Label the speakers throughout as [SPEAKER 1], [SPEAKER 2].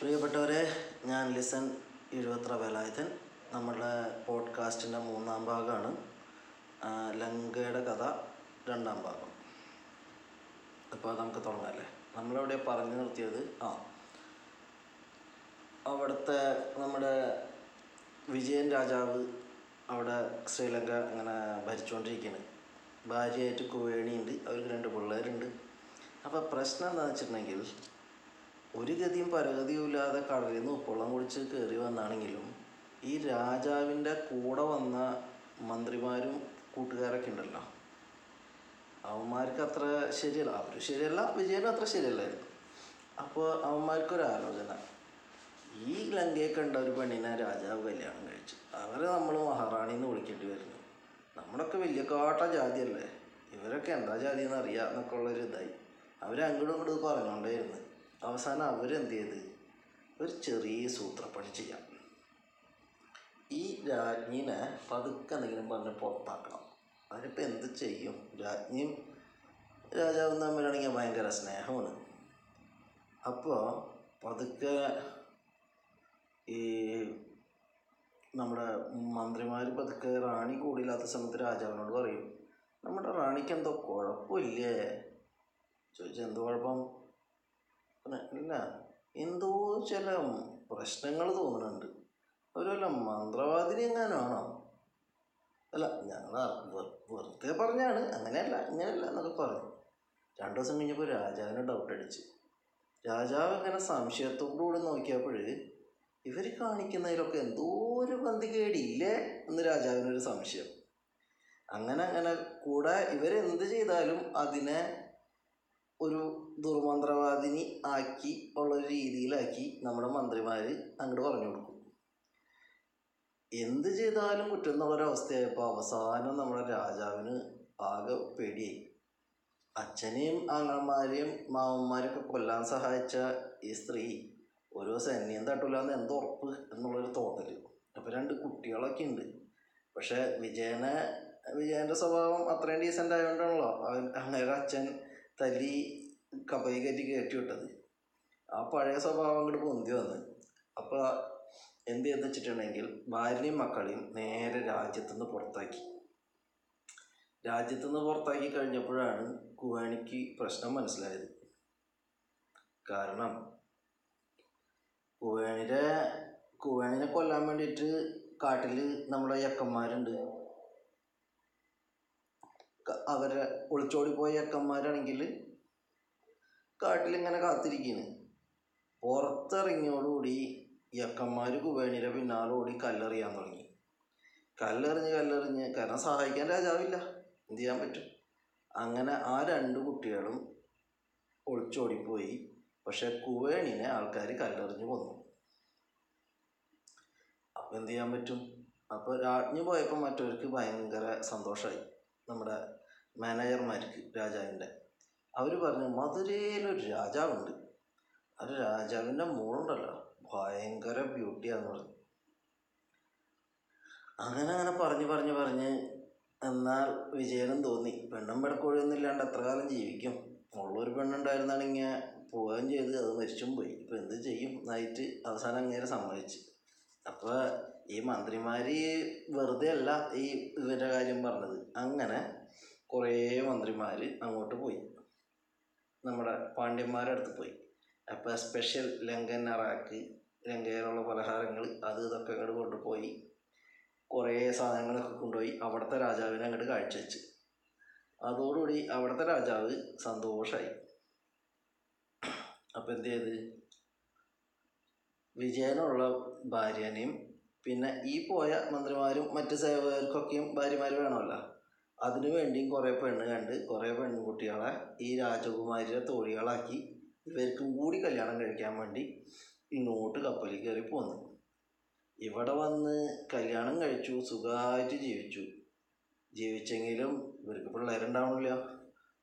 [SPEAKER 1] പ്രിയപ്പെട്ടവരെ ഞാൻ ലിസൺ എഴുപത്ര വേലായുധൻ നമ്മുടെ പോഡ്കാസ്റ്റിന്റെ മൂന്നാം ഭാഗമാണ്. ലങ്കയുടെ കഥ രണ്ടാം ഭാഗം. അപ്പോൾ നമുക്ക് തുടങ്ങാമല്ലേ നമ്മളവിടെ പറഞ്ഞു നിർത്തിയത്? ആ. അവിടുത്തെ നമ്മുടെ വിജയൻ രാജാവ് അവിടെ ശ്രീലങ്ക ഇങ്ങനെ ഭരിച്ചുകൊണ്ടിരിക്കുകയാണ്. ഭാര്യയായിട്ട് കുവേണിയുണ്ട് അവർക്ക് രണ്ട് പിള്ളേരുണ്ട്. അപ്പോൾ പ്രശ്നം എന്താണെന്ന് വെച്ചിട്ടുണ്ടെങ്കിൽ ഒരു ഗതിയും പരഗതിയും ഇല്ലാതെ കടലിൽ നിന്ന് ഉപ്പുള്ളം കുടിച്ച് കയറി വന്നാണെങ്കിലും ഈ രാജാവിന്റെ കൂടെ വന്ന മന്ത്രിമാരും കൂട്ടുകാരൊക്കെ ഉണ്ടല്ലോ. അവന്മാർക്ക് അത്ര ശരിയല്ല. അവർ ശരിയല്ല വിജയനും അത്ര ശരിയല്ലായിരുന്നു. അപ്പോൾ അവന്മാർക്കൊരു ആലോചന. ഈ ലങ്കയെ കണ്ട ഒരു പെണ്ണിനെ രാജാവ് കല്യാണം കഴിച്ചു. അവരെ നമ്മൾ മഹാറാണി എന്ന് വിളിക്കേണ്ടി വരുന്നു. നമ്മളൊക്കെ വലിയ കാട്ട ജാതിയല്ലേ? ഇവരൊക്കെ എന്താ ജാതി എന്ന് അറിയാം എന്നൊക്കെ ഉള്ളൊരു ഇതായി അവരങ്ങോട്ടും ഇങ്ങോട്ടും പറഞ്ഞുകൊണ്ടേയിരുന്നു. അവസാനം അവരെന്ത് ചെയ്ത് ഒരു ചെറിയ സൂത്രപ്പണി ചെയ്യാം. ഈ രാജ്ഞിനെ പതുക്കെ എന്തെങ്കിലും പറഞ്ഞ് പുറത്താക്കണം. അതിനിപ്പോൾ എന്ത് ചെയ്യും? രാജ്ഞിയും രാജാവും തമ്മിലാണെങ്കിൽ ഭയങ്കര സ്നേഹമാണ്. അപ്പോൾ പതുക്കെ ഈ നമ്മുടെ മന്ത്രിമാർ പതുക്കെ റാണി കൂടിയില്ലാത്ത സമയത്ത് രാജാവിനോട് പറയും നമ്മുടെ റാണിക്ക് എന്തോ കുഴപ്പമില്ലേ? ചോദിച്ചാൽ എന്ത് കുഴപ്പം? ഇല്ല എന്തോ ചില പ്രശ്നങ്ങൾ തോന്നുന്നുണ്ട്. ഒരു വല്ല മന്ത്രവാദിനി എങ്ങാനാണോ അല്ല ഞങ്ങൾ വെറുതെ പറഞ്ഞാണ്. അങ്ങനെയല്ല ഇങ്ങനെയല്ല എന്നൊക്കെ പറഞ്ഞു. രണ്ടു ദിവസം കഴിഞ്ഞപ്പോൾ രാജാവിനെ ഡൗട്ട് അടിച്ച്. രാജാവ് ഇങ്ങനെ സംശയത്തോടുകൂടി നോക്കിയപ്പോൾ ഇവർ കാണിക്കുന്നതിലൊക്കെ എന്തോ ഒരു പന്തികേടില്ലേ എന്ന് രാജാവിനൊരു സംശയം. അങ്ങനെ അങ്ങനെ കൂടെ ഇവരെന്ത് ചെയ്താലും അതിനെ ഒരു ദുർമന്ത്രവാദിനി ആക്കി ഉള്ള ഒരു രീതിയിലാക്കി നമ്മുടെ മന്ത്രിമാർ അങ്ങോട്ട് പറഞ്ഞു കൊടുക്കും. എന്ത് ചെയ്താലും കുറ്റം എന്നുള്ളൊരവസ്ഥയായപ്പോൾ അവസാനം നമ്മുടെ രാജാവിന് ആകെ പേടിയായി. അച്ഛനെയും ആങ്ങളമാരെയും മാമന്മാരെയൊക്കെ കൊല്ലാൻ സഹായിച്ച ഈ സ്ത്രീ ഓരോ സൈന്യം തട്ടില്ല എന്ന് എന്തോ ഉറപ്പ് എന്നുള്ളൊരു തോന്നൽ അപ്പോൾ രണ്ട് കുട്ടികളൊക്കെ ഉണ്ട് പക്ഷേ വിജയനെ വിജയന്റെ സ്വഭാവം അത്രയും ഡീസന്റ് ആയതുകൊണ്ടാണല്ലോ അങ്ങനെ അച്ഛൻ തല്ലി കപ്പയി കയറ്റി കയറ്റി വിട്ടത് ആ പഴയ സ്വഭാവം അങ്ങോട്ട് പൊന്തി വന്ന്. അപ്പോൾ എന്ത് ചെയ്തെന്ന് വെച്ചിട്ടുണ്ടെങ്കിൽ ഭാര്യയും മക്കളെയും നേരെ രാജ്യത്തുനിന്ന് പുറത്താക്കി. രാജ്യത്തുനിന്ന് പുറത്താക്കി കഴിഞ്ഞപ്പോഴാണ് കുവാണിക്ക് പ്രശ്നം മനസ്സിലായത്. കാരണം കുവേണിയുടെ കുവേണിനെ കൊല്ലാൻ വേണ്ടിയിട്ട് കാട്ടിൽ നമ്മുടെ യക്കന്മാരുണ്ട്. അവരെ ഒളിച്ചോടി പോയ യക്കന്മാരാണെങ്കിൽ കാട്ടിലിങ്ങനെ കാത്തിരിക്കുകയാണ് പുറത്തിറങ്ങിയോടുകൂടി യക്കന്മാർ കുവേണിയുടെ പിന്നാലെ ഓടി കല്ലെറിയാൻ തുടങ്ങി. കല്ലെറിഞ്ഞ് കല്ലെറിഞ്ഞ് കാരണം സഹായിക്കാൻ രാജാവില്ല. എന്ത് ചെയ്യാൻ പറ്റും? അങ്ങനെ ആ രണ്ട് കുട്ടികളും ഒളിച്ചോടിപ്പോയി. പക്ഷെ കുവേണിനെ ആൾക്കാർ കല്ലെറിഞ്ഞ് കൊന്നു. അപ്പോൾ എന്ത് ചെയ്യാൻ പറ്റും? അപ്പോൾ രാജ്ഞി പോയപ്പോൾ മറ്റവർക്ക് ഭയങ്കര സന്തോഷമായി നമ്മുടെ മാനേജർമാർക്ക് രാജാവിന്റെ അവർ പറഞ്ഞു മധുരയിലൊരു രാജാവുണ്ട്. ആ രാജാവിന്റെ മോളുണ്ടല്ലോ ഭയങ്കര ബ്യൂട്ടിയാന്ന് പറഞ്ഞു. അങ്ങനെ അങ്ങനെ പറഞ്ഞ് പറഞ്ഞ് പറഞ്ഞ്. എന്നാൽ വിജയനും തോന്നി പെണ്ണും പെടക്കോഴിയൊന്നും ഇല്ലാണ്ട് എത്ര കാലം ജീവിക്കും? ഉള്ളൊരു പെണ്ണുണ്ടായിരുന്നാണെങ്കിൽ പോവുകയും ചെയ്ത് അത് മരിച്ചും പോയി. ഇപ്പം എന്ത് ചെയ്യും? നൈറ്റ് അവസാനം അങ്ങനെ സമ്മതിച്ച്. അപ്പോൾ ഈ മന്ത്രിമാർ വെറുതെ അല്ല ഈ ഇവരുടെ കാര്യം പറഞ്ഞത്. അങ്ങനെ കുറേ മന്ത്രിമാർ അങ്ങോട്ട് പോയി. നമ്മുടെ പാണ്ഡ്യന്മാരുടെ അടുത്ത് പോയി. അപ്പോൾ സ്പെഷ്യൽ ലങ്കൻ അറാക്ക് ലങ്കയിലുള്ള പലഹാരങ്ങൾ അത് ഇതൊക്കെ അങ്ങോട്ട് കൊണ്ടുപോയി. കുറേ സാധനങ്ങളൊക്കെ കൊണ്ടുപോയി അവിടുത്തെ രാജാവിനെ അങ്ങോട്ട് കാഴ്ചവെച്ച്. അതോടുകൂടി അവിടുത്തെ രാജാവ് സന്തോഷമായി അപ്പോൾ എന്ത് ചെയ്ത്? വിജയനുള്ള ഭാര്യനെയും പിന്നെ ഈ പോയ മന്ത്രിമാരും മറ്റ് സേവകർക്കൊക്കെയും ഭാര്യമാർ വേണമല്ലോ. അതിനു വേണ്ടിയും കുറേ പെണ്ണ് കണ്ട് കുറേ പെൺകുട്ടികളെ ഈ രാജകുമാരിയുടെ തോഴികളാക്കി ഇവർക്കും കൂടി കല്യാണം കഴിക്കാൻ വേണ്ടി ഇങ്ങോട്ട് കപ്പലിൽ കയറി പോന്നു. ഇവിടെ വന്ന് കല്യാണം കഴിച്ചു സുഖമായിട്ട് ജീവിച്ചു. ജീവിച്ചെങ്കിലും ഇവർക്ക് പിള്ളേരുണ്ടാവണില്ല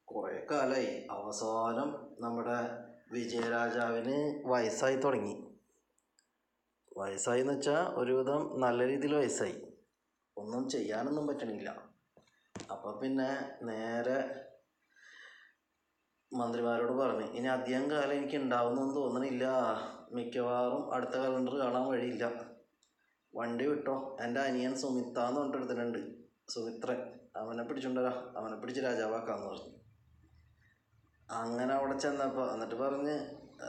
[SPEAKER 1] കുറേ കാലമായി അവസാനം നമ്മുടെ വിജയരാജാവിന് വയസ്സായി തുടങ്ങി. വയസ്സായി എന്ന് വെച്ചാൽ ഒരുവിധം നല്ല രീതിയിൽ വയസ്സായി. ഒന്നും ചെയ്യാനൊന്നും പറ്റണില്ല. അപ്പം പിന്നെ നേരെ മന്ത്രിമാരോട് പറഞ്ഞു ഇനി അധികം കാലം എനിക്ക് ഉണ്ടാവുമെന്നൊന്നും തോന്നണില്ല. മിക്കവാറും അടുത്ത കലണ്ടർ കാണാൻ വഴിയില്ല. വണ്ടി വിട്ടോ. എന്റെ അനിയൻ സുമിത്ത എന്ന് പറഞ്ഞിട്ട് എടുത്തിട്ടുണ്ട്. സുമിത്രൻ. അവനെ പിടിച്ചുണ്ടരാ അവനെ പിടിച്ച് രാജാവാക്കാന്ന് പറഞ്ഞു. അങ്ങനെ അവിടെ ചെന്നപ്പോൾ എന്നിട്ട് പറഞ്ഞ്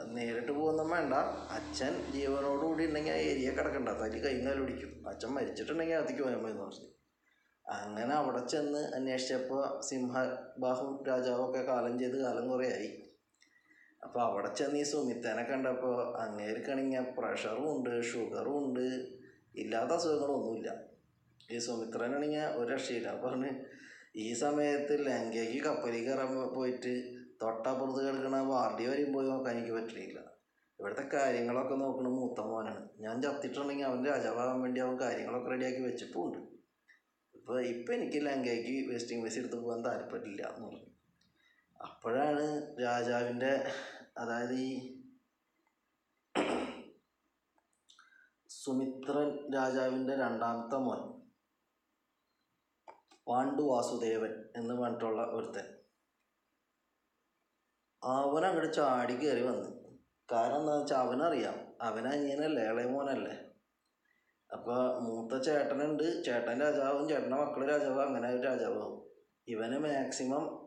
[SPEAKER 1] നേരിട്ട് പോകുന്ന വേണ്ട. അച്ഛൻ ജീവനോടുകൂടി ഉണ്ടെങ്കിൽ ആ ഏരിയ കിടക്കണ്ട. തല്ലി കൈകാലം പിടിക്കും. അച്ഛൻ മരിച്ചിട്ടുണ്ടെങ്കിൽ അതിക്ക് പോയാൽ മതി എന്ന് പറഞ്ഞു. അങ്ങനെ അവിടെ ചെന്ന് അന്വേഷിച്ചപ്പോൾ സിംഹബാഹു രാജാവൊക്കെ കാലം ചെയ്ത് കാലം കുറേ ആയി അപ്പോൾ അവിടെ ചെന്ന് ഈ സുമിത്തേനെ കണ്ടപ്പോൾ അങ്ങേർക്കാണെങ്കിൽ പ്രഷറും ഉണ്ട് ഷുഗറും ഉണ്ട് ഇല്ലാത്ത അസുഖങ്ങളൊന്നുമില്ല. ഈ സുമിത്രനാണെങ്കിൽ ഒരു രക്ഷയില്ല. പറഞ്ഞ് ഈ സമയത്ത് ലങ്കയ്ക്ക് കപ്പലിൽ കയറാൻ പോയിട്ട് തൊട്ടപ്പുറത്ത് കിടക്കണ വാർഡി വരെയും പോയി നോക്കാൻ എനിക്ക് പറ്റില്ല. ഇവിടുത്തെ കാര്യങ്ങളൊക്കെ നോക്കണ മൂത്ത മോനാണ്. ഞാൻ ചത്തിട്ടുണ്ടെങ്കിൽ അവൻ രാജാവാകാൻ വേണ്ടി അവൻ കാര്യങ്ങളൊക്കെ റെഡിയാക്കി വെച്ചിട്ടുമുണ്ട്. ഇപ്പോൾ ഇപ്പം എനിക്ക് ലങ്കയ്ക്ക് വെസ്റ്റ് ഇൻഡീസ് എടുത്ത് പോകാൻ താല്പര്യമില്ല എന്ന് പറഞ്ഞു. അപ്പോഴാണ് രാജാവിന്റെ അതായത് ഈ സുമിത്രൻ രാജാവിന്റെ രണ്ടാമത്തെ മോൻ പാണ്ഡു വാസുദേവൻ എന്ന് പറഞ്ഞിട്ടുള്ള ഒരുത്തൻ. അവൻ ചാടി കയറി വന്ന്. കാരണം എന്താണെന്ന് വെച്ചാൽ അവനറിയാം. അവൻ അനിയനല്ലേ ഇളയ അപ്പോൾ മൂത്ത ചേട്ടനുണ്ട്. ചേട്ടൻ രാജാവും ചേട്ടന്റെ മക്കൾ രാജാവും അങ്ങനെ ഒരു രാജാവാകും ഇവന് മാക്സിമം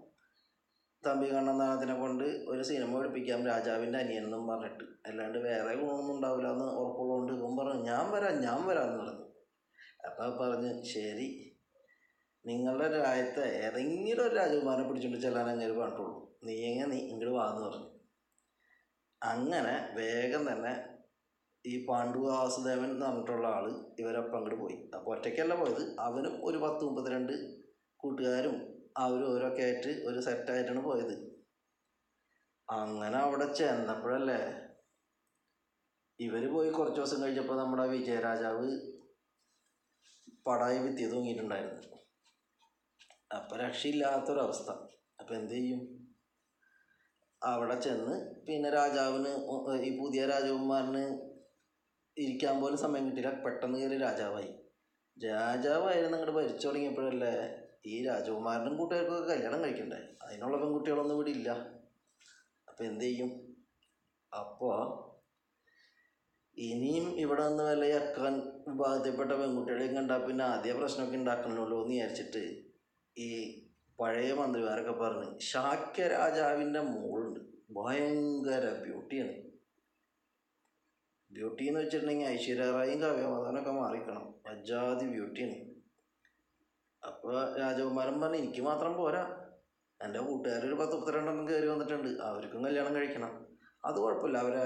[SPEAKER 1] തമ്പി കണ്ണന്താനത്തിനെ കൊണ്ട് ഒരു സിനിമ പഠിപ്പിക്കാം രാജാവിന്റെ അനിയൻ എന്നും പറഞ്ഞിട്ട്. അല്ലാണ്ട് വേറെ ഗുണമൊന്നും ഉണ്ടാവില്ല എന്ന് ഉറപ്പുള്ളതുകൊണ്ട് ഇവൻ പറഞ്ഞു ഞാൻ വരാം ഞാൻ വരാമെന്ന് പറഞ്ഞു. അപ്പോൾ പറഞ്ഞു ശരി. നിങ്ങളുടെ രാജ്യത്തെ ഏതെങ്കിലും ഒരു രാജകുമാരനെ പിടിച്ചുകൊണ്ട് ചെല്ലാൻ അങ്ങനെ പറഞ്ഞിട്ടുള്ളൂ. നീ എങ്ങനെ നീ ഇങ്ങോട്ട് വാന്ന് പറഞ്ഞു. അങ്ങനെ വേഗം തന്നെ ഈ പാണ്ഡു വാസുദേവൻ എന്ന് പറഞ്ഞിട്ടുള്ള ആൾ ഇവരൊപ്പം അങ്ങോട്ട് പോയി. അപ്പോൾ ഒറ്റയ്ക്കല്ല പോയത്. അവനും ഒരു പത്ത് മുപ്പത്തിരണ്ട് കൂട്ടുകാരും അവരും ഓരോക്കെ ആയിട്ട് ഒരു സെറ്റായിട്ടാണ് പോയത്. അങ്ങനെ അവിടെ ചെന്നപ്പോഴല്ലേ ഇവർ പോയി കുറച്ച് ദിവസം കഴിഞ്ഞപ്പോൾ നമ്മുടെ വിജയരാജാവ് പടായി വിത്തി തൂങ്ങിയിട്ടുണ്ടായിരുന്നു അപ്പം രക്ഷയില്ലാത്തൊരവസ്ഥ. അപ്പം എന്ത് ചെയ്യും? അവിടെ ചെന്ന് പിന്നെ രാജാവിന് ഈ പുതിയ രാജകുമാരന് ഇരിക്കാൻ പോലും സമയം കിട്ടിയില്ല. പെട്ടെന്ന് കയറി രാജാവായി. രാജാവായിരുന്നു അങ്ങോട്ട് ഭരിച്ചു തുടങ്ങിയപ്പോഴല്ലേ ഈ രാജകുമാരനും കൂട്ടുകാർക്കൊക്കെ കല്യാണം കഴിക്കണ്ടേ? അതിനുള്ള പെൺകുട്ടികളൊന്നും ഇവിടെ ഇല്ല. അപ്പം എന്ത് ചെയ്യും? അപ്പോൾ ഇനിയും ഇവിടെ നിന്ന് വല്ല ഇറക്കാൻ വിഭാഗത്തിൽപ്പെട്ട പെൺകുട്ടികളെയും കണ്ടാൽ പിന്നെ ആദ്യ പ്രശ്നമൊക്കെ ഉണ്ടാക്കണമല്ലോ എന്ന് വിചാരിച്ചിട്ട് ഈ പഴയ മന്ത്രിമാരൊക്കെ പറഞ്ഞ് ശാക്യ രാജാവിന്റെ മോളുണ്ട്. ഭയങ്കര ബ്യൂട്ടിയാണ് ബ്യൂട്ടി എന്ന് വെച്ചിട്ടുണ്ടെങ്കിൽ ഐശ്വര്യ റായും കാവ്യമാധവനൊക്കെ മാറിക്കണം അജാതി ബ്യൂട്ടിയാണ് അപ്പോൾ രാജകുമാരൻ പറഞ്ഞു എനിക്ക് മാത്രം പോരാ. എന്റെ കൂട്ടുകാരൊരു പത്ത് മുപ്പത്തിരണ്ടെണ്ണം കയറി വന്നിട്ടുണ്ട്. അവർക്കും കല്യാണം കഴിക്കണം. അത് കുഴപ്പമില്ല. അവരെ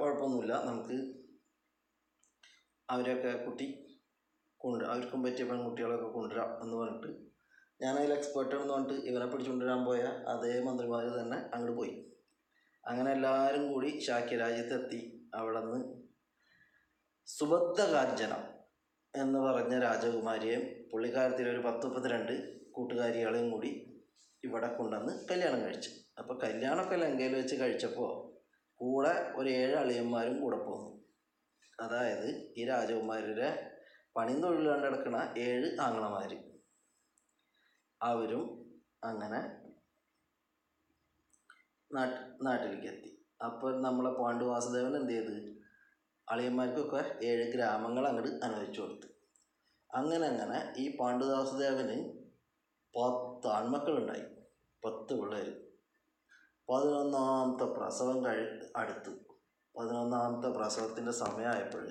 [SPEAKER 1] കുഴപ്പമൊന്നുമില്ല. നമുക്ക് അവരെയൊക്കെ കുട്ടി കൊണ്ട് അവർക്കും പറ്റിയ പെൺകുട്ടികളൊക്കെ കൊണ്ടുവരാം എന്ന് പറഞ്ഞിട്ട് ഞാനതിൽ എക്സ്പേർട്ടാണെന്ന് പറഞ്ഞിട്ട് ഇവനെ പിടിച്ചുകൊണ്ടുവരാൻ പോയ അതേ മന്ത്രിമാർ തന്നെ അങ്ങോട്ട് പോയി. അങ്ങനെ എല്ലാവരും കൂടി ശാക്യരാജ്യത്തെത്തി അവിടെ നിന്ന് സുബദ്ധകാഞ്ചനം എന്ന് പറഞ്ഞ രാജകുമാരിയെയും പുള്ളിക്കാരത്തിൽ ഒരു പത്ത് മുപ്പത്തിരണ്ട് കൂട്ടുകാരികളെയും കൂടി ഇവിടെ കൊണ്ടുവന്ന് കല്യാണം കഴിച്ചു. അപ്പോൾ കല്യാണമൊക്കെ ലങ്കയിൽ വെച്ച് കഴിച്ചപ്പോൾ കൂടെ ഒരു ഏഴ് അളിയന്മാരും കൂടെ പോന്നു. അതായത് ഈ രാജകുമാരിയുടെ പണിയും തൊഴിലാണ്ട് കിടക്കുന്ന ഏഴ് ആങ്ങളമാർ അവരും അങ്ങനെ നാട്ട് നാട്ടിലേക്ക് എത്തി അപ്പോൾ നമ്മളെ പാണ്ഡു വാസുദേവൻ എന്ത് ചെയ്ത്? അളിയന്മാർക്കൊക്കെ ഏഴ് ഗ്രാമങ്ങൾ അങ്ങോട്ട് അനുവദിച്ചു കൊടുത്തു. അങ്ങനെ അങ്ങനെ ഈ പാണ്ഡു വാസുദേവന് പത്ത് ആൺമക്കളുണ്ടായി. പത്ത് പിള്ളേർ പതിനൊന്നാമത്തെ പ്രസവം കഴി അടുത്തു. പതിനൊന്നാമത്തെ പ്രസവത്തിന്റെ സമയമായപ്പോൾ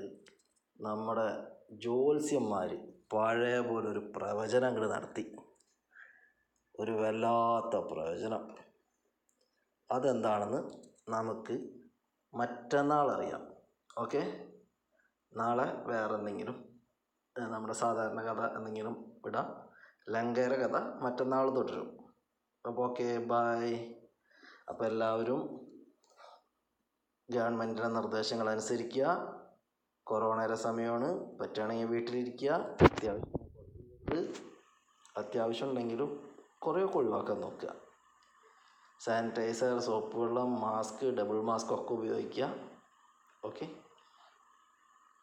[SPEAKER 1] നമ്മുടെ ജ്യോത്സ്യന്മാർ പഴയ പോലെ ഒരു പ്രവചനം അങ്ങോട്ട് നടത്തി. ഒരു വല്ലാത്ത പ്രവചനം. അതെന്താണെന്ന് നമുക്ക് മറ്റന്നാൾ അറിയാം. ഓക്കെ? നാളെ വേറെ എന്തെങ്കിലും നമ്മുടെ സാധാരണ കഥ എന്തെങ്കിലും വിടാം. ലങ്കേര കഥ മറ്റന്നാൾ തുടരും. അപ്പോൾ ഓക്കെ ബായ് അപ്പോൾ എല്ലാവരും ഗവൺമെന്റിന്റെ നിർദ്ദേശങ്ങൾ അനുസരിക്കുക. കൊറോണയുടെ സമയമാണ്. പറ്റുകയാണെങ്കിൽ വീട്ടിലിരിക്കുക. അത്യാവശ്യം അത്യാവശ്യം ഉണ്ടെങ്കിലും കുറേയൊക്കെ ഒഴിവാക്കാൻ നോക്കുക. സാനിറ്റൈസർ സോപ്പ് വെള്ളം മാസ്ക് ഡബിൾ മാസ്ക് ഒക്കെ ഉപയോഗിക്കുക. ഓക്കെ.